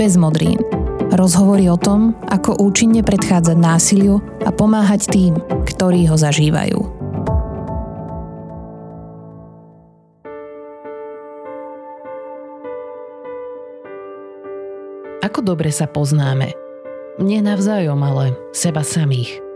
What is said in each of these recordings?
bez modrín. Rozhovory o tom, ako účinne predchádzať násiliu a pomáhať tým, ktorí ho zažívajú. Ako dobre sa poznáme? Nie navzájom, ale seba samých.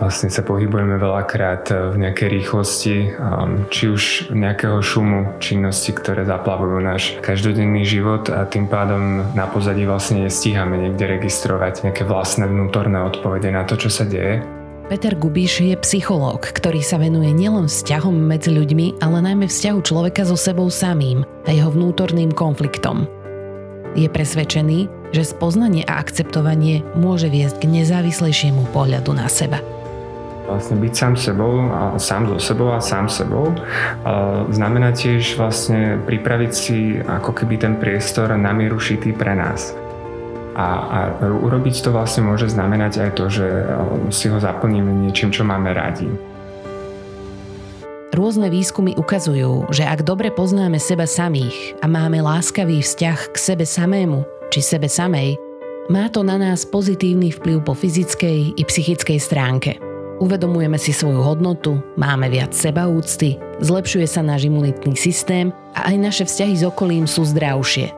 Vlastne sa pohybujeme veľakrát eh, v nejakej rýchlosti, ehm, či už nejakého šumu, činnosti, ktoré zaplavujú náš každodenný život a tým pádom na pozadí vlastne nestíhame niekde registrovať nejaké vlastné vnútorné odpovede na to, čo sa deje. Peter Gubíš je psychológ, ktorý sa venuje nielen vzťahom medzi ľuďmi, ale najmä vzťahu človeka so sebou samým a jeho vnútorným konfliktom. Je presvedčený, že spoznanie a akceptovanie môže viesť k nezávislejšiemu pohľadu na seba vlastne byť sám sebou a sám so sebou a sám sebou znamená tiež vlastne pripraviť si ako keby ten priestor na mieru šitý pre nás. A, a urobiť to vlastne môže znamenať aj to, že si ho zaplníme niečím, čo máme radi. Rôzne výskumy ukazujú, že ak dobre poznáme seba samých a máme láskavý vzťah k sebe samému či sebe samej, má to na nás pozitívny vplyv po fyzickej i psychickej stránke. Uvedomujeme si svoju hodnotu, máme viac sebaúcty, zlepšuje sa náš imunitný systém a aj naše vzťahy s okolím sú zdravšie.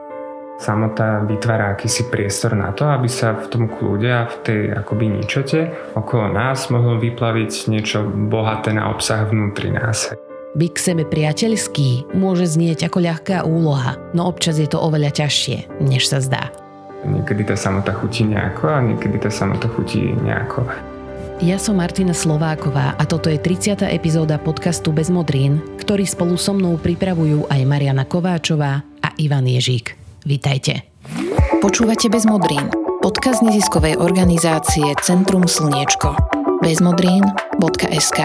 Samota vytvára akýsi priestor na to, aby sa v tom kľude a v tej akoby ničote okolo nás mohlo vyplaviť niečo bohaté na obsah vnútri nás. Byť k sebe priateľský môže znieť ako ľahká úloha, no občas je to oveľa ťažšie, než sa zdá. Niekedy tá samota chutí nejako a niekedy tá samota chutí nejako. Ja som Martina Slováková a toto je 30. epizóda podcastu Bez modrín, ktorý spolu so mnou pripravujú aj Mariana Kováčová a Ivan Ježík. Vítajte. Počúvate Bez modrín, podcast neziskovej organizácie Centrum Slniečko. bezmodrín.sk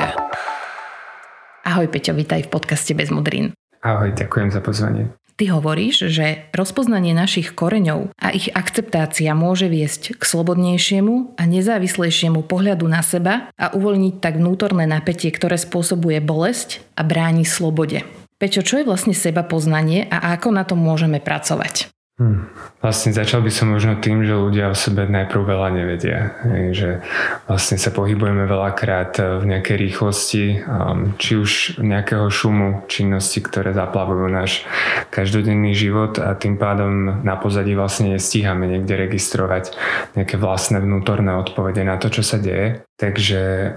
Ahoj Peťo, vítaj v podcaste Bez modrín. Ahoj, ďakujem za pozvanie. Ty hovoríš, že rozpoznanie našich koreňov a ich akceptácia môže viesť k slobodnejšiemu a nezávislejšiemu pohľadu na seba a uvoľniť tak vnútorné napätie, ktoré spôsobuje bolesť a bráni slobode. Pečo, čo je vlastne seba poznanie a ako na tom môžeme pracovať? Hmm. Vlastne začal by som možno tým, že ľudia o sebe najprv veľa nevedia. Že vlastne sa pohybujeme veľakrát v nejakej rýchlosti, um, či už nejakého šumu, činnosti, ktoré zaplavujú náš každodenný život a tým pádom na pozadí vlastne nestíhame niekde registrovať nejaké vlastné vnútorné odpovede na to, čo sa deje. Takže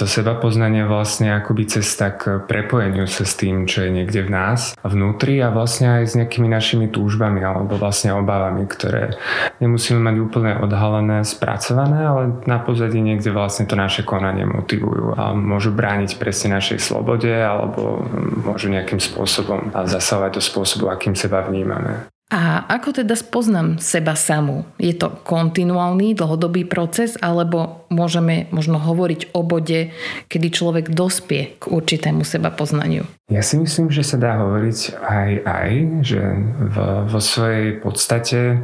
to seba poznanie vlastne akoby cesta k prepojeniu sa s tým, čo je niekde v nás vnútri a vlastne aj s nejakými našimi túžbami alebo vlastne obávami, ktoré nemusíme mať úplne odhalené, spracované, ale na pozadí niekde vlastne to naše konanie motivujú a môžu brániť presne našej slobode alebo môžu nejakým spôsobom zasahovať do spôsobu, akým seba vnímame. A ako teda spoznám seba samú? Je to kontinuálny, dlhodobý proces, alebo môžeme možno hovoriť o bode, kedy človek dospie k určitému seba poznaniu? Ja si myslím, že sa dá hovoriť aj aj, že v, vo svojej podstate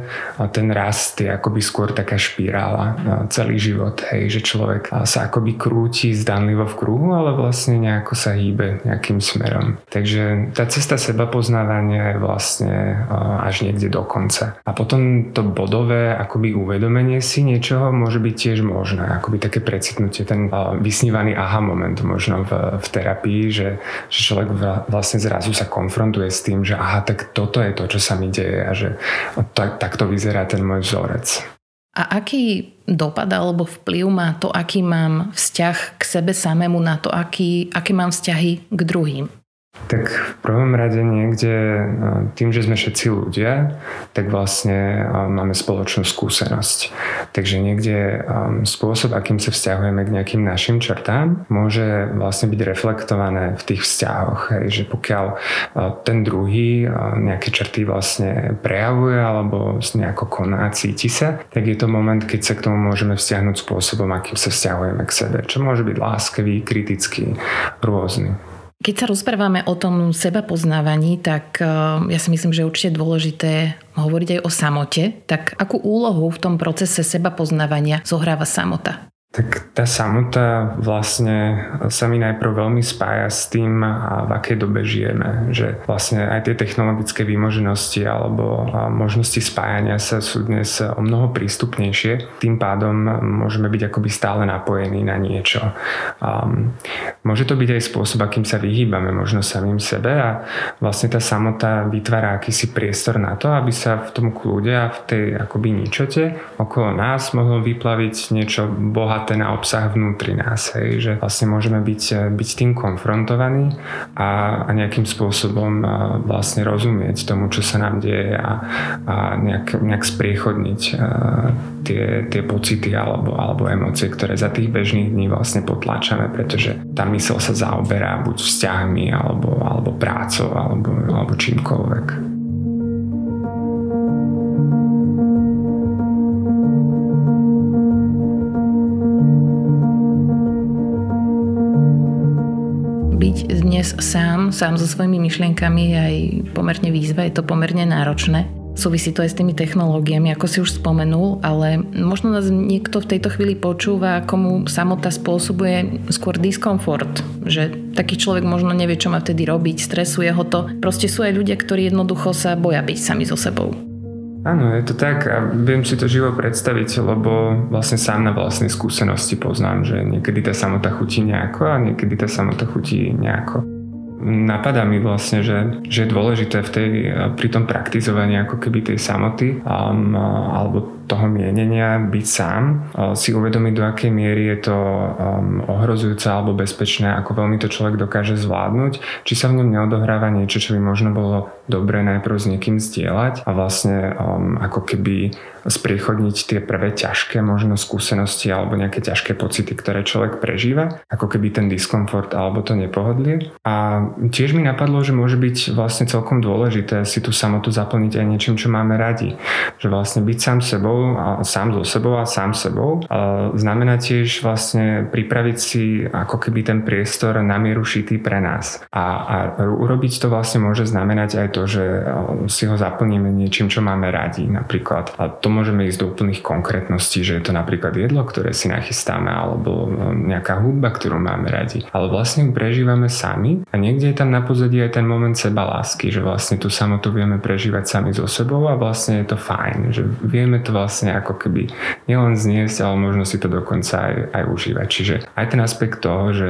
ten rast je akoby skôr taká špirála celý život, hej, že človek sa akoby krúti zdanlivo v kruhu, ale vlastne nejako sa hýbe nejakým smerom. Takže tá cesta seba poznávania je vlastne až niekde do konca. A potom to bodové akoby uvedomenie si niečoho môže byť tiež možné, akoby také precitnutie, ten vysnívaný aha moment možno v, v terapii, že, že človek vlastne zrazu sa konfrontuje s tým, že aha, tak toto je to, čo sa mi deje a že tak, takto vyzerá ten môj vzorec. A aký dopad alebo vplyv má to, aký mám vzťah k sebe samému na to, aký, aké mám vzťahy k druhým? Tak v prvom rade niekde no, tým, že sme všetci ľudia, tak vlastne máme spoločnú skúsenosť. Takže niekde spôsob, akým sa vzťahujeme k nejakým našim črtám, môže vlastne byť reflektované v tých vzťahoch. Hej, že pokiaľ ten druhý nejaké črty vlastne prejavuje alebo nejako koná, cíti sa, tak je to moment, keď sa k tomu môžeme vzťahnuť spôsobom, akým sa vzťahujeme k sebe. Čo môže byť láskavý, kritický, rôzny. Keď sa rozprávame o tom seba poznávaní, tak eh, ja si myslím, že je určite dôležité hovoriť aj o samote. Tak akú úlohu v tom procese seba poznávania zohráva samota? Tak tá samota vlastne sa mi najprv veľmi spája s tým, v akej dobe žijeme. Že vlastne aj tie technologické výmoženosti alebo možnosti spájania sa sú dnes o mnoho prístupnejšie. Tým pádom môžeme byť akoby stále napojení na niečo. Um, môže to byť aj spôsob, akým sa vyhýbame možno samým sebe a vlastne tá samota vytvára akýsi priestor na to, aby sa v tom kľude a v tej akoby ničote okolo nás mohlo vyplaviť niečo bohaté na obsah vnútri nás, hej, že vlastne môžeme byť, byť tým konfrontovaní a, a nejakým spôsobom vlastne rozumieť tomu, čo sa nám deje a, a nejak, nejak spriechodniť tie, tie pocity alebo, alebo emócie, ktoré za tých bežných dní vlastne potláčame, pretože tá mysl sa zaoberá buď vzťahmi alebo, alebo prácou alebo, alebo čímkoľvek. Byť dnes sám, sám so svojimi myšlienkami je aj pomerne výzva, je to pomerne náročné. Súvisí to aj s tými technológiami, ako si už spomenul, ale možno nás niekto v tejto chvíli počúva, komu samota spôsobuje skôr diskomfort, že taký človek možno nevie, čo má vtedy robiť, stresuje ho to. Proste sú aj ľudia, ktorí jednoducho sa boja byť sami so sebou. Áno, je to tak a viem si to živo predstaviť, lebo vlastne sám na vlastnej skúsenosti poznám, že niekedy tá samota chutí nejako a niekedy tá samota chutí nejako. Napadá mi vlastne, že, že je dôležité v tej, pri tom praktizovaní ako keby tej samoty um, alebo toho mienenia byť sám, si uvedomiť do akej miery je to ohrozujúce alebo bezpečné, ako veľmi to človek dokáže zvládnuť, či sa v ňom neodohráva niečo, čo by možno bolo dobré najprv s niekým zdieľať a vlastne ako keby spriechodniť tie prvé ťažké možno skúsenosti alebo nejaké ťažké pocity, ktoré človek prežíva, ako keby ten diskomfort alebo to nepohodlie. A tiež mi napadlo, že môže byť vlastne celkom dôležité si tú samotu zaplniť aj niečím, čo máme radi. Že vlastne byť sám sebou a sám so sebou a sám sebou znamená tiež vlastne pripraviť si ako keby ten priestor na mieru šitý pre nás. A, a urobiť to vlastne môže znamenať aj to, že si ho zaplníme niečím, čo máme radi. Napríklad a to môžeme ísť do úplných konkrétností, že je to napríklad jedlo, ktoré si nachystáme, alebo um, nejaká hudba, ktorú máme radi. Ale vlastne ju prežívame sami a niekde je tam na pozadí aj ten moment seba lásky, že vlastne tú samotu vieme prežívať sami so sebou a vlastne je to fajn, že vieme to vlastne ako keby nielen zniesť, ale možno si to dokonca aj, aj užívať. Čiže aj ten aspekt toho, že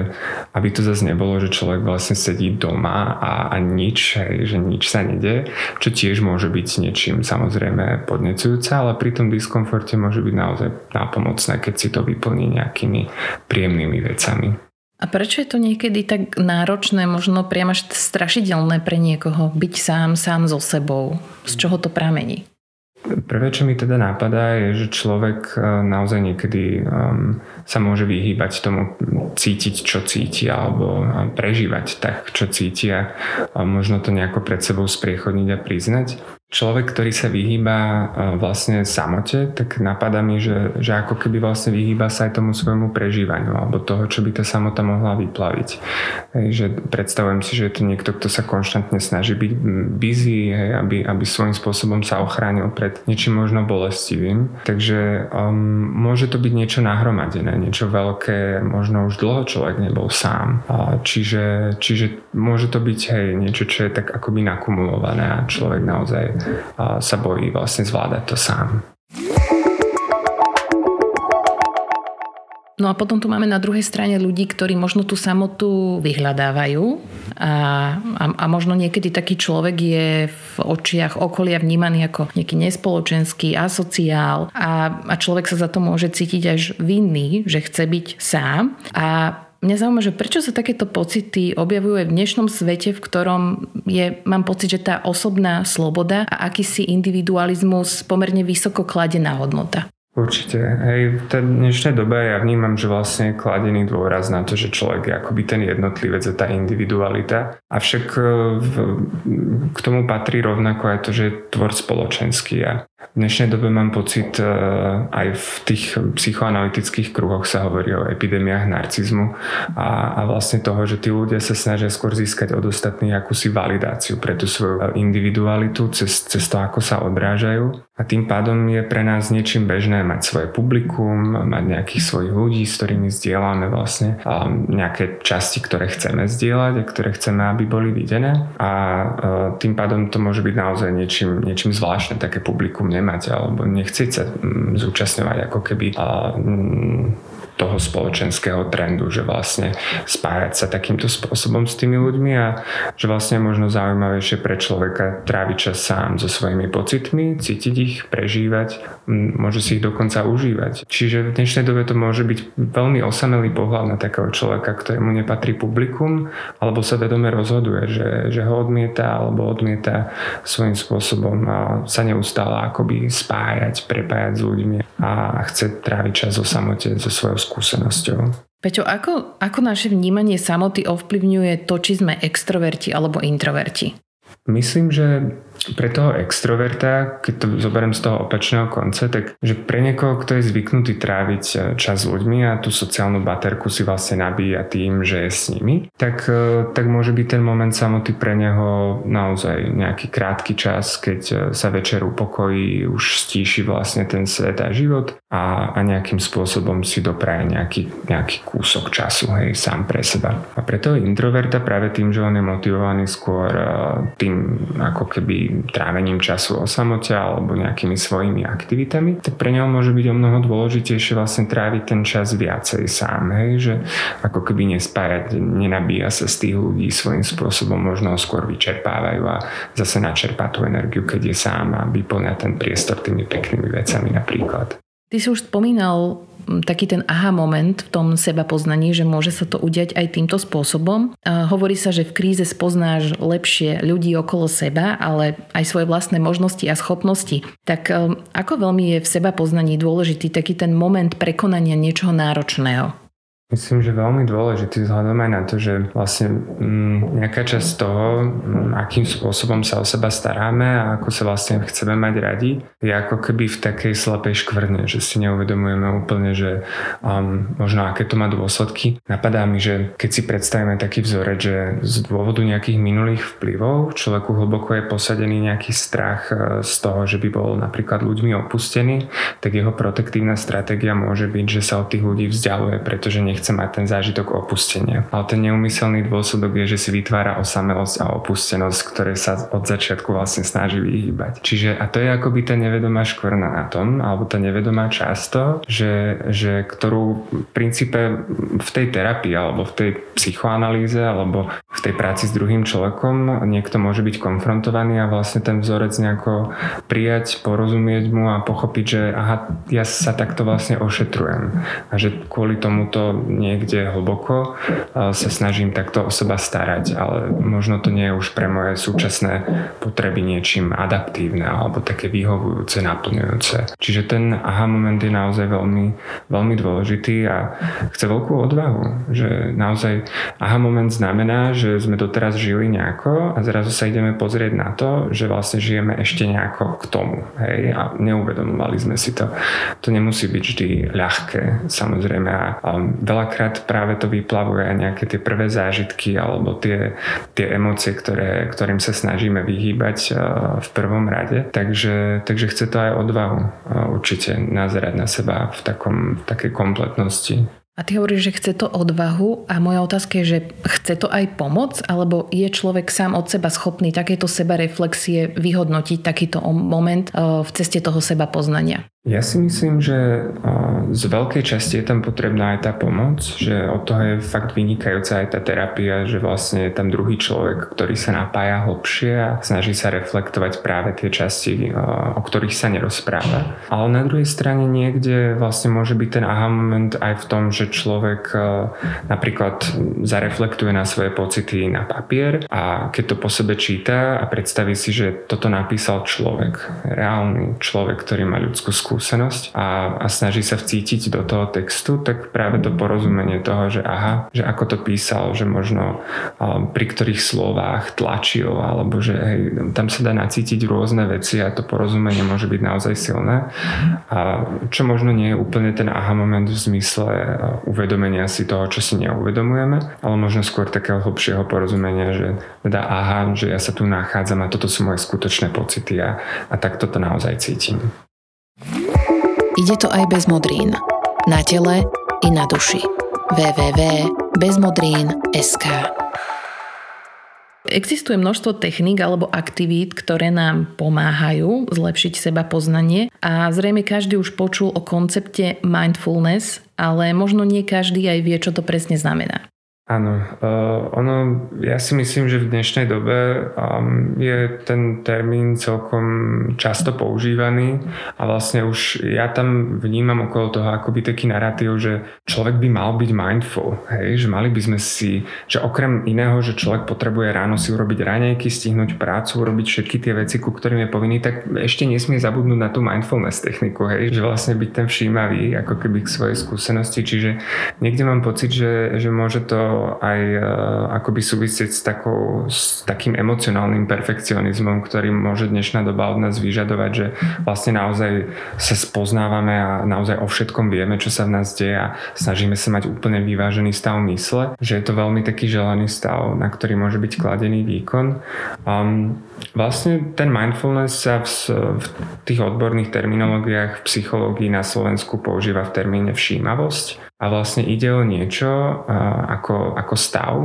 aby to zase nebolo, že človek vlastne sedí doma a, a nič, hej, že nič sa nedie, čo tiež môže byť niečím samozrejme podnecujúce, ale pri tom diskomforte môže byť naozaj nápomocné, keď si to vyplní nejakými príjemnými vecami. A prečo je to niekedy tak náročné, možno priam až strašidelné pre niekoho byť sám, sám so sebou? Z čoho to pramení? Prvé, čo mi teda napadá, je, že človek e, naozaj niekedy um, sa môže vyhýbať tomu cítiť, čo cíti, alebo prežívať tak, čo cíti a možno to nejako pred sebou spriechodniť a priznať človek, ktorý sa vyhýba e, vlastne samote, tak napadá mi, že, že ako keby vlastne vyhýba sa aj tomu svojmu prežívaniu alebo toho, čo by tá samota mohla vyplaviť. Hej, že predstavujem si, že je to niekto, kto sa konštantne snaží byť busy, hej, aby, aby svojím spôsobom sa ochránil pred niečím možno bolestivým. Takže um, môže to byť niečo nahromadené, niečo veľké, možno už dlho človek nebol sám. A čiže, čiže môže to byť hej, niečo, čo je tak akoby nakumulované a človek naozaj sa bojí vlastne zvládať to sám. No a potom tu máme na druhej strane ľudí, ktorí možno tú samotu vyhľadávajú a, a, a možno niekedy taký človek je v očiach okolia vnímaný ako nejaký nespoločenský, asociál a, a človek sa za to môže cítiť až vinný, že chce byť sám a Mňa zaujíma, že prečo sa takéto pocity objavujú aj v dnešnom svete, v ktorom je, mám pocit, že tá osobná sloboda a akýsi individualizmus pomerne vysoko kladená hodnota. Určite. Hej, v tej dnešnej dobe ja vnímam, že vlastne je kladený dôraz na to, že človek je akoby ten jednotlivec a tá individualita. Avšak e, v, k tomu patrí rovnako aj to, že je tvor spoločenský a V dnešnej dobe mám pocit, e, aj v tých psychoanalytických kruhoch sa hovorí o epidémiách narcizmu a, a vlastne toho, že tí ľudia sa snažia skôr získať od ostatných akúsi validáciu pre tú svoju individualitu cez, cez to, ako sa odrážajú. A tým pádom je pre nás niečím bežné mať svoje publikum, mať nejakých svojich ľudí, s ktorými zdieľame vlastne nejaké časti, ktoré chceme zdieľať a ktoré chceme, aby boli videné. A e, tým pádom to môže byť naozaj niečím, niečím zvláštne také publikum nemať alebo nechcieť sa mm, zúčastňovať ako keby mm, toho spoločenského trendu, že vlastne spájať sa takýmto spôsobom s tými ľuďmi a že vlastne je možno zaujímavejšie pre človeka tráviť čas sám so svojimi pocitmi, cítiť ich, prežívať, môže si ich dokonca užívať. Čiže v dnešnej dobe to môže byť veľmi osamelý pohľad na takého človeka, ktorému nepatrí publikum, alebo sa vedome rozhoduje, že, že ho odmieta alebo odmieta svojím spôsobom sa neustále akoby spájať, prepájať s ľuďmi a chce tráviť čas o samote so svojou skúsenosťou. Peťo, ako, ako naše vnímanie samoty ovplyvňuje to, či sme extroverti alebo introverti? Myslím, že pre toho extroverta, keď to zoberiem z toho opačného konca, tak že pre niekoho, kto je zvyknutý tráviť e, čas s ľuďmi a tú sociálnu baterku si vlastne nabíja tým, že je s nimi, tak, e, tak môže byť ten moment samoty pre neho naozaj nejaký krátky čas, keď e, sa večer upokojí, už stíši vlastne ten svet a život a, a nejakým spôsobom si dopraje nejaký, nejaký kúsok času, hej, sám pre seba. A pre toho introverta práve tým, že on je motivovaný skôr tým ako keby trávením času o samote alebo nejakými svojimi aktivitami, tak pre neho môže byť o mnoho dôležitejšie vlastne tráviť ten čas viacej sám, hej, že ako keby nespájať, nenabíja sa z tých ľudí svojím spôsobom, možno skôr vyčerpávajú a zase načerpá tú energiu, keď je sám a vyplňa ten priestor tými peknými vecami napríklad. Ty si už spomínal taký ten aha moment v tom seba poznaní, že môže sa to udiať aj týmto spôsobom. Hovorí sa, že v kríze spoznáš lepšie ľudí okolo seba, ale aj svoje vlastné možnosti a schopnosti. Tak ako veľmi je v seba poznaní dôležitý taký ten moment prekonania niečoho náročného? Myslím, že veľmi dôležitý vzhľadom aj na to, že vlastne mm, nejaká časť toho, mm, akým spôsobom sa o seba staráme a ako sa vlastne chceme mať radi, je ako keby v takej slepej škvrne, že si neuvedomujeme úplne, že um, možno aké to má dôsledky. Napadá mi, že keď si predstavíme taký vzorec, že z dôvodu nejakých minulých vplyvov človeku hlboko je posadený nejaký strach e, z toho, že by bol napríklad ľuďmi opustený, tak jeho protektívna stratégia môže byť, že sa od tých ľudí vzdialuje, pretože nech nechce mať ten zážitok opustenia. Ale ten neumyselný dôsledok je, že si vytvára osamelosť a opustenosť, ktoré sa od začiatku vlastne snaží vyhýbať. Čiže a to je akoby tá nevedomá škvrna na tom, alebo tá nevedomá často, že, že ktorú v princípe v tej terapii alebo v tej psychoanalýze alebo v tej práci s druhým človekom niekto môže byť konfrontovaný a vlastne ten vzorec nejako prijať, porozumieť mu a pochopiť, že aha, ja sa takto vlastne ošetrujem a že kvôli tomuto niekde hlboko sa snažím takto o seba starať, ale možno to nie je už pre moje súčasné potreby niečím adaptívne alebo také vyhovujúce, naplňujúce. Čiže ten aha moment je naozaj veľmi, veľmi dôležitý a chce veľkú odvahu, že naozaj aha moment znamená, že sme doteraz žili nejako a zrazu sa ideme pozrieť na to, že vlastne žijeme ešte nejako k tomu. Hej? A neuvedomovali sme si to. To nemusí byť vždy ľahké, samozrejme. A veľa veľakrát práve to vyplavuje aj nejaké tie prvé zážitky alebo tie, tie emócie, ktoré, ktorým sa snažíme vyhýbať v prvom rade. Takže, takže chce to aj odvahu určite nazerať na seba v, takom, v takej kompletnosti. A ty hovoríš, že chce to odvahu a moja otázka je, že chce to aj pomoc, alebo je človek sám od seba schopný takéto seba reflexie vyhodnotiť takýto moment eh, v ceste toho seba poznania? Ja si myslím, že z veľkej časti je tam potrebná aj tá pomoc, že od toho je fakt vynikajúca aj tá terapia, že vlastne je tam druhý človek, ktorý sa napája hlbšie a snaží sa reflektovať práve tie časti, o ktorých sa nerozpráva. Ale na druhej strane niekde vlastne môže byť ten aha moment aj v tom, že človek napríklad zareflektuje na svoje pocity na papier a keď to po sebe číta a predstaví si, že toto napísal človek, reálny človek, ktorý má ľudskú skúsenosť, skúsenosť a, a snaží sa vcítiť do toho textu, tak práve to porozumenie toho, že aha, že ako to písal, že možno pri ktorých slovách tlačil, alebo že hej, tam sa dá nacítiť rôzne veci a to porozumenie môže byť naozaj silné. A čo možno nie je úplne ten aha moment v zmysle uvedomenia si toho, čo si neuvedomujeme, ale možno skôr takého hlbšieho porozumenia, že teda aha, že ja sa tu nachádzam a toto sú moje skutočné pocity a, a takto to naozaj cítim. Ide to aj bez modrín. Na tele i na duši. www.bezmodrín.sk Existuje množstvo techník alebo aktivít, ktoré nám pomáhajú zlepšiť seba poznanie a zrejme každý už počul o koncepte mindfulness, ale možno nie každý aj vie, čo to presne znamená. Áno, uh, ono, ja si myslím, že v dnešnej dobe um, je ten termín celkom často používaný a vlastne už ja tam vnímam okolo toho akoby taký narratív, že človek by mal byť mindful, hej, že mali by sme si, že okrem iného, že človek potrebuje ráno si urobiť raňajky, stihnúť prácu, urobiť všetky tie veci, ku ktorým je povinný, tak ešte nesmie zabudnúť na tú mindfulness techniku, hej, že vlastne byť ten všímavý ako keby k svojej skúsenosti, čiže niekde mám pocit, že, že môže to aj uh, akoby súvisieť s, takou, s takým emocionálnym perfekcionizmom, ktorý môže dnešná doba od nás vyžadovať, že vlastne naozaj sa spoznávame a naozaj o všetkom vieme, čo sa v nás deje a snažíme sa mať úplne vyvážený stav mysle, že je to veľmi taký želaný stav, na ktorý môže byť kladený výkon. Um, vlastne ten mindfulness sa v, v tých odborných terminológiách v psychológii na Slovensku používa v termíne všímavosť a vlastne ide o niečo ako, ako stav,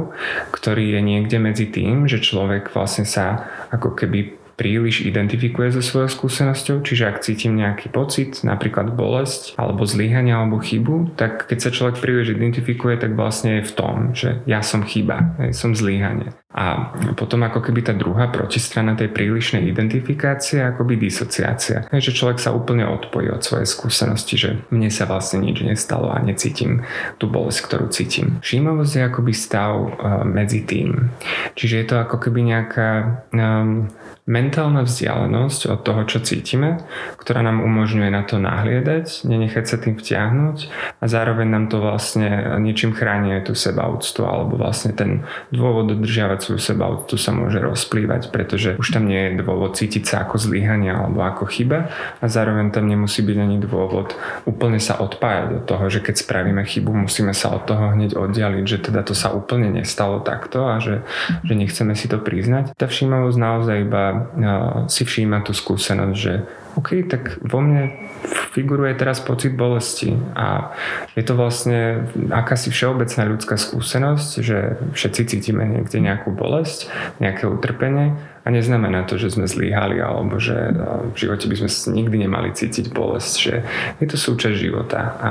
ktorý je niekde medzi tým, že človek vlastne sa ako keby príliš identifikuje so svojou skúsenosťou, čiže ak cítim nejaký pocit, napríklad bolesť, alebo zlyhanie, alebo chybu, tak keď sa človek príliš identifikuje, tak vlastne je v tom, že ja som chyba, som zlyhanie. A potom ako keby tá druhá protistrana tej prílišnej identifikácie akoby disociácia. Že človek sa úplne odpojí od svojej skúsenosti, že mne sa vlastne nič nestalo a necítim tú bolesť, ktorú cítim. Všímavosť je akoby stav uh, medzi tým. Čiže je to ako keby nejaká um, mentálna vzdialenosť od toho, čo cítime, ktorá nám umožňuje na to nahliadať, nenechať sa tým vtiahnuť a zároveň nám to vlastne niečím chráni aj tú sebaúctu alebo vlastne ten dôvod dodržiavať svoju sebaúctu sa môže rozplývať, pretože už tam nie je dôvod cítiť sa ako zlyhanie alebo ako chyba a zároveň tam nemusí byť ani dôvod úplne sa odpájať do toho, že keď spravíme chybu, musíme sa od toho hneď oddialiť, že teda to sa úplne nestalo takto a že, že nechceme si to priznať. Tá všímavosť naozaj iba si všíma tú skúsenosť, že OK, tak vo mne figuruje teraz pocit bolesti a je to vlastne akási všeobecná ľudská skúsenosť, že všetci cítime niekde nejakú bolesť, nejaké utrpenie a neznamená to, že sme zlíhali alebo že v živote by sme nikdy nemali cítiť bolesť, že je to súčasť života a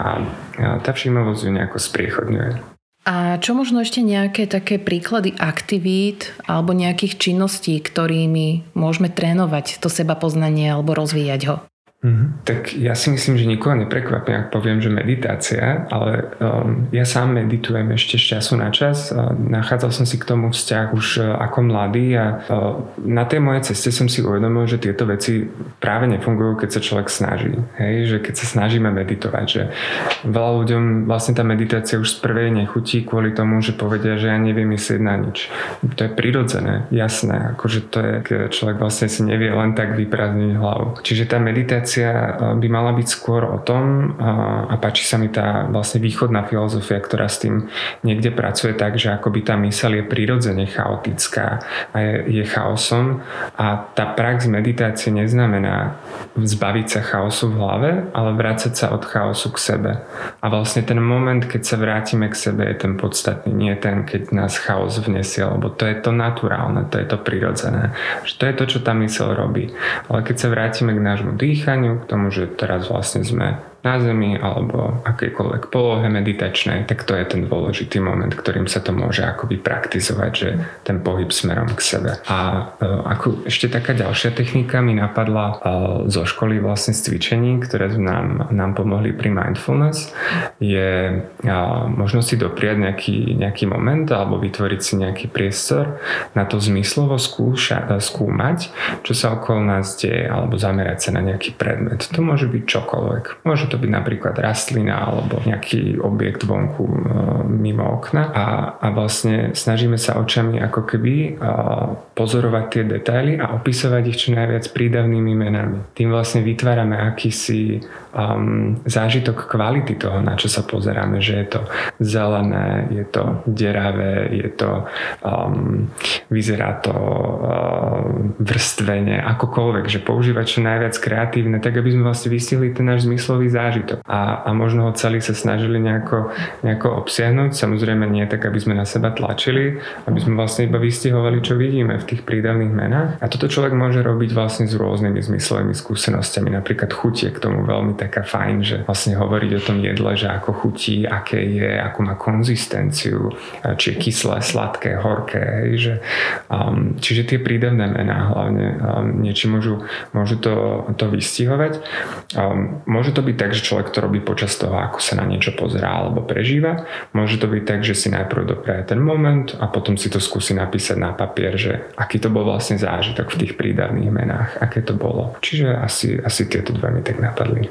tá všímavosť ju nejako spriechodňuje. A čo možno ešte nejaké také príklady aktivít alebo nejakých činností, ktorými môžeme trénovať to seba poznanie alebo rozvíjať ho? Mm-hmm. Tak ja si myslím, že nikoho neprekvapím, ak poviem, že meditácia, ale um, ja sám meditujem ešte z času na čas. Uh, nachádzal som si k tomu vzťah už uh, ako mladý a uh, na tej mojej ceste som si uvedomil, že tieto veci práve nefungujú, keď sa človek snaží. Hej? Že keď sa snažíme meditovať, že veľa ľuďom vlastne tá meditácia už z prvej nechutí kvôli tomu, že povedia, že ja neviem myslieť na nič. To je prirodzené, jasné, akože to je, keď človek vlastne si nevie len tak vyprázdniť hlavu. Čiže tá meditácia meditácia eh, by mala byť skôr o tom, a páči sa mi tá vlastne východná filozofia, ktorá s tým niekde pracuje tak, že akoby tá myseľ je prirodzene chaotická a je, je chaosom a tá prax meditácie neznamená zbaviť sa chaosu v hlave, ale vrácať sa od chaosu k sebe. A vlastne ten moment, keď sa vrátime k sebe, je ten podstatný, nie ten, keď nás chaos vnesie, lebo to je to naturálne, to je to prirodzené. Že to je to, čo tá myseľ robí. Ale keď sa vrátime k nášmu dýchaniu, k tomu, že teraz vlastne sme na zemi alebo akýkoľvek polohe meditačnej, tak to je ten dôležitý moment, ktorým sa to môže akoby praktizovať, že ten pohyb smerom k sebe. A e, ako ešte taká ďalšia technika mi napadla e, zo školy vlastne z cvičení, ktoré nám, nám pomohli pri mindfulness, je možno si dopriať nejaký, nejaký moment alebo vytvoriť si nejaký priestor na to zmyslovo skúša, skúmať, čo sa okolo nás deje alebo zamerať sa na nejaký predmet. To môže byť čokoľvek. Môže to byť napríklad rastlina alebo nejaký objekt vonku e, mimo okna a, a vlastne snažíme sa očami ako keby e, pozorovať tie detaily a opisovať ich čo najviac prídavnými menami. Tým vlastne vytvárame akýsi um, zážitok kvality toho, na čo sa pozeráme, že je to zelené, je to deravé, je to um, vyzerá to um, vrstvene, akokoľvek, že používať čo najviac kreatívne, tak aby sme vlastne vystihli ten náš zmyslový zážitok a, a možno ho celý sa snažili nejako, nejako obsiahnuť, samozrejme nie tak, aby sme na seba tlačili, aby sme vlastne iba vystihovali, čo vidíme v tých prídavných menách. A toto človek môže robiť vlastne s rôznymi zmyslovými skúsenostiami, napríklad chutie k tomu veľmi taká fajn, že vlastne hovoriť o tom jedle, že ako chutí, aké je, ako má konzistenciu, či je kyslé, sladké, horké, hej, že, um, čiže tie prídavné mená hlavne um, niečo môžu, môžu to, to vystihovať. Um, môže to byť tak, že človek to robí počas toho, ako sa na niečo pozerá alebo prežíva. Môže to byť tak, že si najprv dopraje ten moment a potom si to skúsi napísať na papier, že aký to bol vlastne zážitok v tých prídavných menách, aké to bolo. Čiže asi, asi tieto dva mi tak napadli.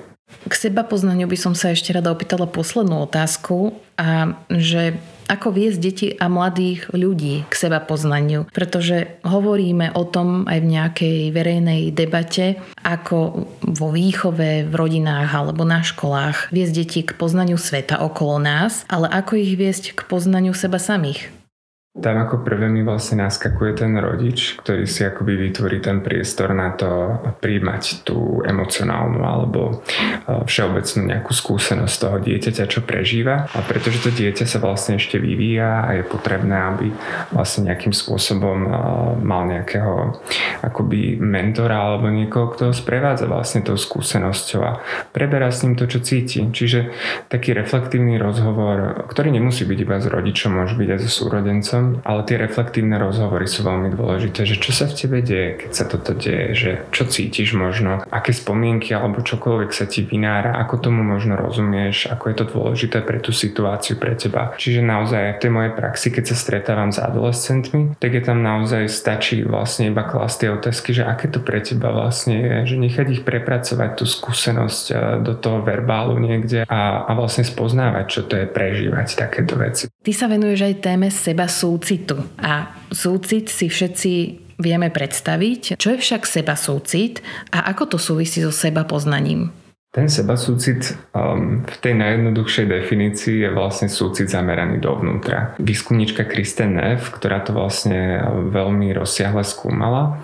K seba poznaniu by som sa ešte rada opýtala poslednú otázku a že ako viesť deti a mladých ľudí k seba poznaniu, pretože hovoríme o tom aj v nejakej verejnej debate, ako vo výchove, v rodinách alebo na školách viesť deti k poznaniu sveta okolo nás, ale ako ich viesť k poznaniu seba samých. Tam ako prvé mi vlastne naskakuje ten rodič, ktorý si akoby vytvorí ten priestor na to príjmať tú emocionálnu alebo e, všeobecnú nejakú skúsenosť toho dieťaťa, čo prežíva. A pretože to dieťa sa vlastne ešte vyvíja a je potrebné, aby vlastne nejakým spôsobom e, mal nejakého akoby mentora alebo niekoho, kto ho sprevádza vlastne tou skúsenosťou a preberá s ním to, čo cíti. Čiže taký reflektívny rozhovor, ktorý nemusí byť iba s rodičom, môže byť aj so súrodencom, ale tie reflektívne rozhovory sú veľmi dôležité, že čo sa v tebe deje, keď sa toto deje, že čo cítiš možno, aké spomienky alebo čokoľvek sa ti vynára, ako tomu možno rozumieš, ako je to dôležité pre tú situáciu, pre teba. Čiže naozaj v tej mojej praxi, keď sa stretávam s adolescentmi, tak je tam naozaj stačí vlastne iba klásť tie otázky, že aké to pre teba vlastne je, že nechať ich prepracovať tú skúsenosť e, do toho verbálu niekde a, a vlastne spoznávať, čo to je prežívať takéto veci. Ty sa venuješ aj téme seba sú súcitu. A súcit si všetci vieme predstaviť. Čo je však seba súcit a ako to súvisí so seba poznaním? Ten seba súcit um, v tej najjednoduchšej definícii je vlastne súcit zameraný dovnútra. Výskumníčka Kristen Neff, ktorá to vlastne veľmi rozsiahle skúmala,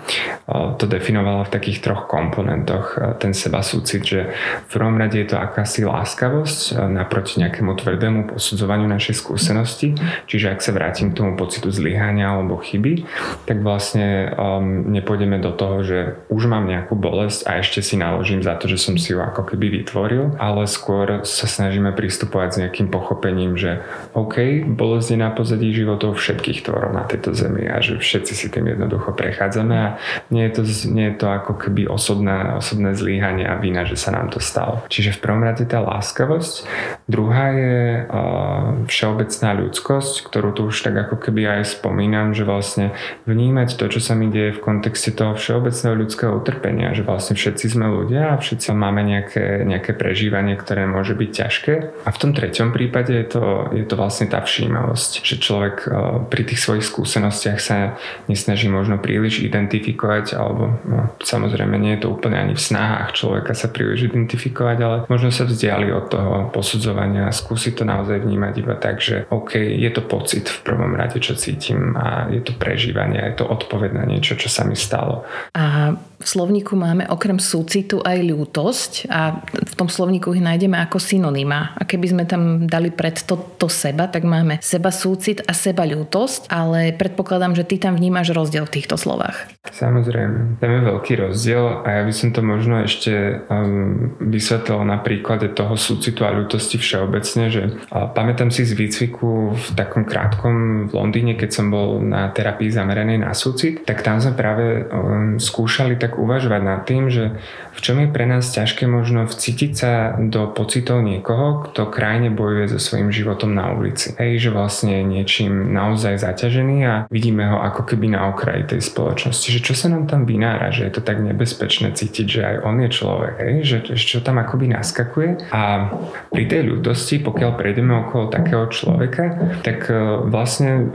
uh, to definovala v takých troch komponentoch. Uh, ten seba súcit, že v prvom rade je to akási láskavosť uh, naproti nejakému tvrdému posudzovaniu našej skúsenosti. Čiže ak sa vrátim k tomu pocitu zlyhania alebo chyby, tak vlastne um, nepôjdeme do toho, že už mám nejakú bolesť a ešte si naložím za to, že som si ju ako keby vytvoril, ale skôr sa snažíme pristupovať s nejakým pochopením, že OK, bolesť je na pozadí životov všetkých tvorov na tejto zemi a že všetci si tým jednoducho prechádzame a nie je to, nie je to ako keby osobné, osobné zlíhanie a vina, že sa nám to stalo. Čiže v prvom rade tá láskavosť, druhá je uh, všeobecná ľudskosť, ktorú tu už tak ako keby aj spomínam, že vlastne vnímať to, čo sa mi deje v kontexte toho všeobecného ľudského utrpenia, že vlastne všetci sme ľudia a všetci máme nejaké nejaké, prežívanie, ktoré môže byť ťažké. A v tom treťom prípade je to, je to vlastne tá všímavosť, že človek eh, pri tých svojich skúsenostiach sa nesnaží možno príliš identifikovať, alebo no, samozrejme nie je to úplne ani v snahách človeka sa príliš identifikovať, ale možno sa vzdiali od toho posudzovania a skúsi to naozaj vnímať iba tak, že OK, je to pocit v prvom rade, čo cítim a je to prežívanie, je to odpoveď na niečo, čo sa mi stalo. A v slovníku máme okrem súcitu aj ľútosť a v tom slovníku ich nájdeme ako synonyma. A keby sme tam dali pred to, to seba, tak máme seba súcit a seba ľútosť, ale predpokladám, že ty tam vnímaš rozdiel v týchto slovách. Samozrejme, tam je veľký rozdiel a ja by som to možno ešte um, vysvetlil na príklade toho súcitu a ľútosti všeobecne, že uh, pamätám si z výcviku v takom krátkom v Londýne, keď som bol na terapii zameranej na súcit, tak tam sme práve um, skúšali tak tak uvažovať nad tým, že v čom je pre nás ťažké možno vcítiť sa do pocitov niekoho, kto krajne bojuje so svojím životom na ulici. Hej, že vlastne niečím naozaj zaťažený a vidíme ho ako keby na okraji tej spoločnosti. Že čo sa nám tam vynára, že je to tak nebezpečné cítiť, že aj on je človek, hej, že čo tam akoby naskakuje. A pri tej ľudosti, pokiaľ prejdeme okolo takého človeka, tak e, vlastne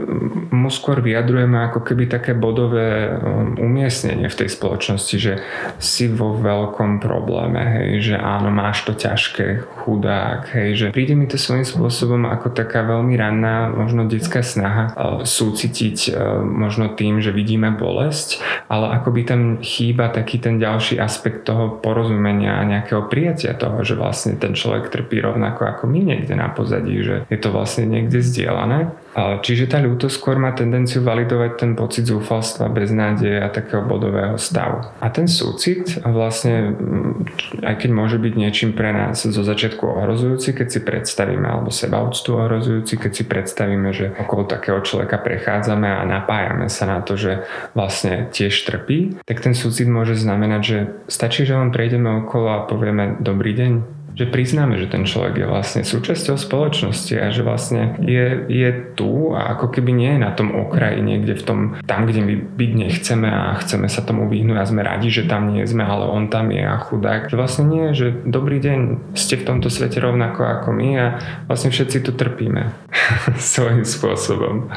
mu skôr vyjadrujeme ako keby také bodové um, umiestnenie v tej spoločnosti skutočnosti, že si vo veľkom probléme, hej, že áno, máš to ťažké, chudák, hej, že príde mi to svojím spôsobom ako taká veľmi ranná, možno detská snaha uh, súcitiť uh, možno tým, že vidíme bolesť, ale ako by tam chýba taký ten ďalší aspekt toho porozumenia a nejakého prijatia toho, že vlastne ten človek trpí rovnako ako my niekde na pozadí, že je to vlastne niekde zdieľané. Čiže tá ľútosť skôr má tendenciu validovať ten pocit zúfalstva, beznádeje a takého bodového stavu. A ten súcit vlastne, mm, aj keď môže byť niečím pre nás zo začiatku ohrozujúci, keď si predstavíme, alebo sebaúctu ohrozujúci, keď si predstavíme, že okolo takého človeka prechádzame a napájame sa na to, že vlastne tiež trpí, tak ten súcit môže znamenať, že stačí, že len prejdeme okolo a povieme dobrý deň, že priznáme, že ten človek je vlastne súčasťou spoločnosti a že vlastne je, je tu a ako keby nie je na tom okraji niekde v tom, tam, kde my byť nechceme a chceme sa tomu vyhnúť a sme radi, že tam nie sme, ale on tam je a chudák. Že vlastne nie, že dobrý deň, ste v tomto svete rovnako ako my a vlastne všetci tu trpíme svojím spôsobom.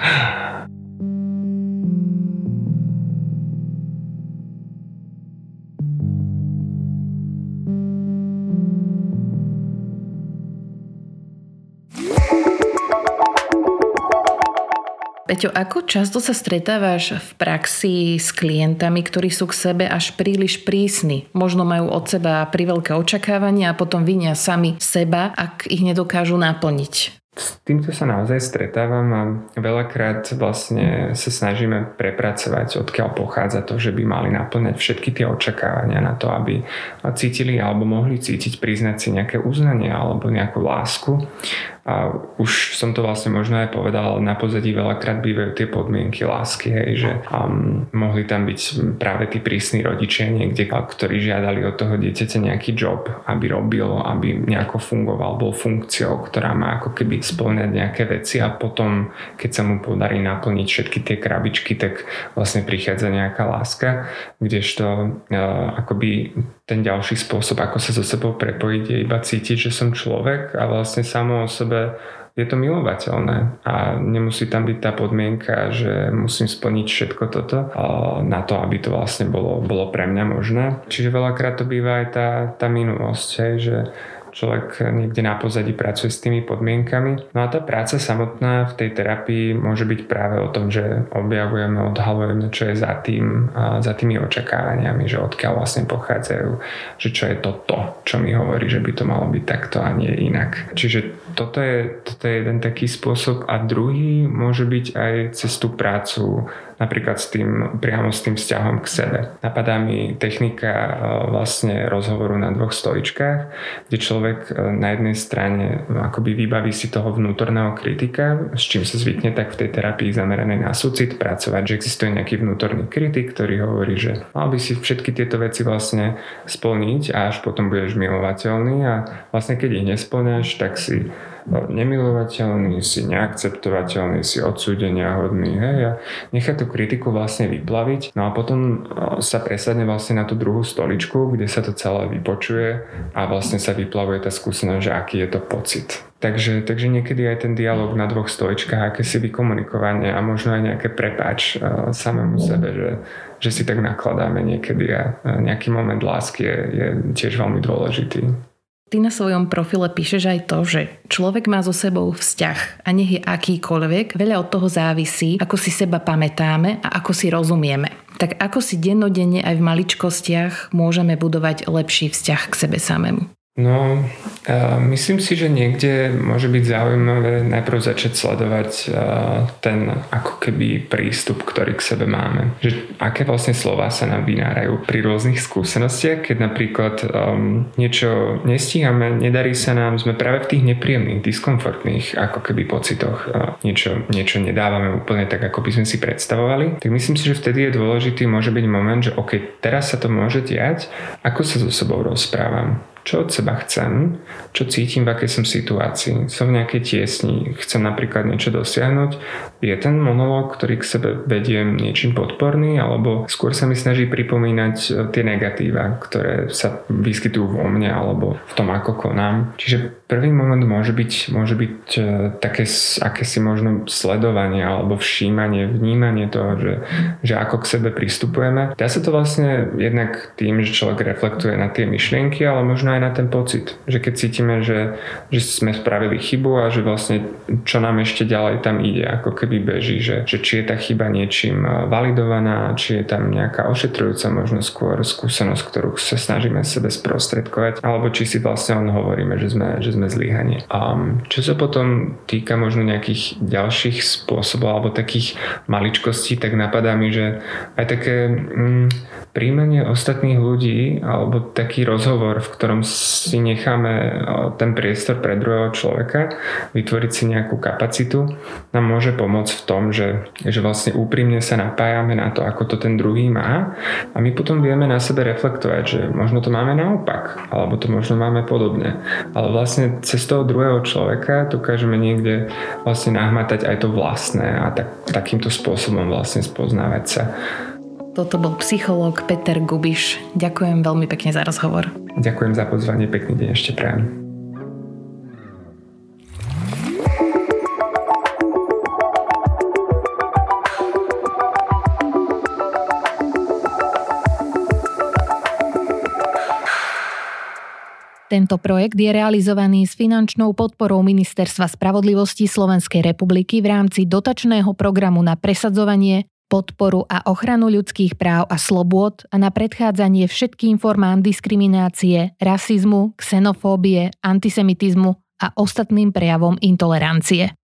Peťo, ako často sa stretávaš v praxi s klientami, ktorí sú k sebe až príliš prísni? Možno majú od seba priveľké očakávania a potom vinia sami seba, ak ich nedokážu naplniť. S týmto sa naozaj stretávam a veľakrát vlastne sa snažíme prepracovať, odkiaľ pochádza to, že by mali naplňať všetky tie očakávania na to, aby cítili alebo mohli cítiť, priznať si nejaké uznanie alebo nejakú lásku a už som to vlastne možno aj povedal, na pozadí veľakrát bývajú tie podmienky lásky, hej, že um, mohli tam byť práve tí prísni rodičia niekde, ktorí žiadali od toho dieťaťa nejaký job, aby robil, aby nejako fungoval, bol funkciou, ktorá má ako keby splňať nejaké veci a potom, keď sa mu podarí naplniť všetky tie krabičky, tak vlastne prichádza nejaká láska, kdežto uh, akoby ten ďalší spôsob, ako sa so sebou prepojiť, je iba cítiť, že som človek a vlastne samo o sebe je to milovateľné a nemusí tam byť tá podmienka, že musím splniť všetko toto na to, aby to vlastne bolo, bolo pre mňa možné. Čiže veľakrát to býva aj tá, tá minulosť, hej, že človek niekde na pozadí pracuje s tými podmienkami. No a tá práca samotná v tej terapii môže byť práve o tom, že objavujeme, odhalujeme, čo je za, tým, za tými očakávaniami, že odkiaľ vlastne pochádzajú, že čo je to to, čo mi hovorí, že by to malo byť takto a nie inak. Čiže toto je, toto je jeden taký spôsob a druhý môže byť aj cez tú prácu napríklad s tým, priamo s tým vzťahom k sebe. Napadá mi technika e, vlastne rozhovoru na dvoch stoličkách, kde človek e, na jednej strane akoby vybaví si toho vnútorného kritika, s čím sa zvykne tak v tej terapii zameranej na súcit pracovať, že existuje nejaký vnútorný kritik, ktorý hovorí, že mal by si všetky tieto veci vlastne splniť a až potom budeš milovateľný a vlastne keď ich nesplňaš, tak si nemilovateľný, si neakceptovateľný, si odsúdenia hodný, hej, a nechá tú kritiku vlastne vyplaviť, no a potom sa presadne vlastne na tú druhú stoličku, kde sa to celé vypočuje a vlastne sa vyplavuje tá skúsenosť, že aký je to pocit. Takže, takže niekedy aj ten dialog na dvoch stoličkách, aké si vykomunikovanie a možno aj nejaké prepáč uh, samému sebe, že, že si tak nakladáme niekedy a nejaký moment lásky je, je tiež veľmi dôležitý. Ty na svojom profile píšeš aj to, že človek má so sebou vzťah a nech je akýkoľvek, veľa od toho závisí, ako si seba pamätáme a ako si rozumieme. tak ako si dennodenne aj v maličkostiach môžeme budovať lepší vzťah k sebe samému? No, myslím si, že niekde môže byť zaujímavé najprv začať sledovať ten ako keby prístup, ktorý k sebe máme. Že aké vlastne slova sa nám vynárajú pri rôznych skúsenostiach, keď napríklad um, niečo nestíhame, nedarí sa nám, sme práve v tých nepríjemných, diskomfortných ako keby pocitoch, uh, niečo, niečo nedávame úplne tak, ako by sme si predstavovali, tak myslím si, že vtedy je dôležitý môže byť moment, že OK, teraz sa to môže diať, ako sa so sebou rozprávam čo od seba chcem, čo cítim, v akej som situácii. Som v nejakej tiesni, chcem napríklad niečo dosiahnuť. Je ten monológ, ktorý k sebe vediem niečím podporný, alebo skôr sa mi snaží pripomínať e, tie negatíva, ktoré sa vyskytujú vo mne alebo v tom, ako konám. Čiže prvý moment môže byť, môže byť e, také akési možno sledovanie alebo všímanie, vnímanie toho, že, že ako k sebe pristupujeme. Dá sa to vlastne jednak tým, že človek reflektuje na tie myšlienky, ale možno aj aj na ten pocit, že keď cítime, že, že sme spravili chybu a že vlastne čo nám ešte ďalej tam ide, ako keby beží, že, že či je tá chyba niečím eh, validovaná, či je tam nejaká ošetrujúca možno skôr skúsenosť, ktorú sa snažíme sebe sprostredkovať, alebo či si vlastne len hovoríme, že sme, že sme zlyhanie. A čo sa potom týka možno nejakých ďalších spôsobov alebo takých maličkostí, tak napadá mi, že aj také mm, príjmanie ostatných ľudí alebo taký rozhovor, v ktorom si necháme ten priestor pre druhého človeka, vytvoriť si nejakú kapacitu, nám môže pomôcť v tom, že, že vlastne úprimne sa napájame na to, ako to ten druhý má a my potom vieme na sebe reflektovať, že možno to máme naopak, alebo to možno máme podobne. Ale vlastne cez toho druhého človeka dokážeme niekde vlastne nahmatať aj to vlastné a tak, takýmto spôsobom vlastne spoznávať sa. Toto bol psychológ Peter Gubiš. Ďakujem veľmi pekne za rozhovor. Ďakujem za pozvanie, pekný deň ešte prajem. Tento projekt je realizovaný s finančnou podporou Ministerstva spravodlivosti Slovenskej republiky v rámci dotačného programu na presadzovanie podporu a ochranu ľudských práv a slobôd a na predchádzanie všetkým formám diskriminácie, rasizmu, xenofóbie, antisemitizmu a ostatným prejavom intolerancie.